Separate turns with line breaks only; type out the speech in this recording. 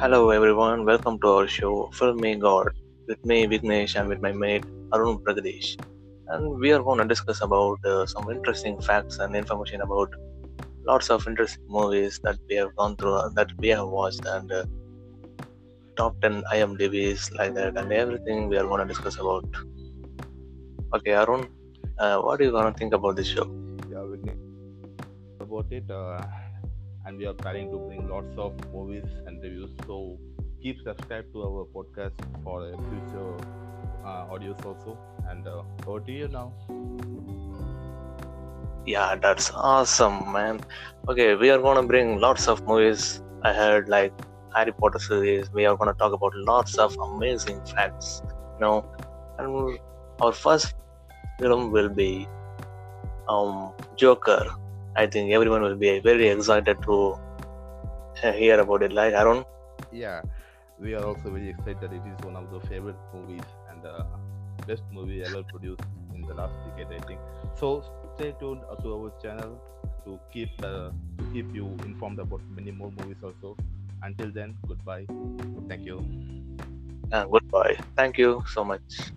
Hello everyone, welcome to our show Filmy God with me Vignesh and with my mate Arun Pragadesh. And we are going to discuss about uh, some interesting facts and information about lots of interesting movies that we have gone through, uh, that we have watched, and uh, top 10 IMDb's like that, and everything we are going to discuss about. Okay, Arun, uh, what are you going to think about this show?
Yeah, Vignesh, about it. And we are planning to bring lots of movies and reviews. So keep subscribed to our podcast for future uh, audios also. And uh, over to you now.
Yeah, that's awesome, man. Okay, we are gonna bring lots of movies. I heard like Harry Potter series. We are gonna talk about lots of amazing facts, you know. And our first film will be um Joker. I think everyone will be very excited to hear about it. Like Arun,
Yeah, we are also very excited. It is one of the favorite movies and the best movie ever produced in the last decade, I think. So stay tuned uh, to our channel to keep uh, to keep you informed about many more movies also. Until then, goodbye. Thank you.
uh, goodbye. Thank you so much.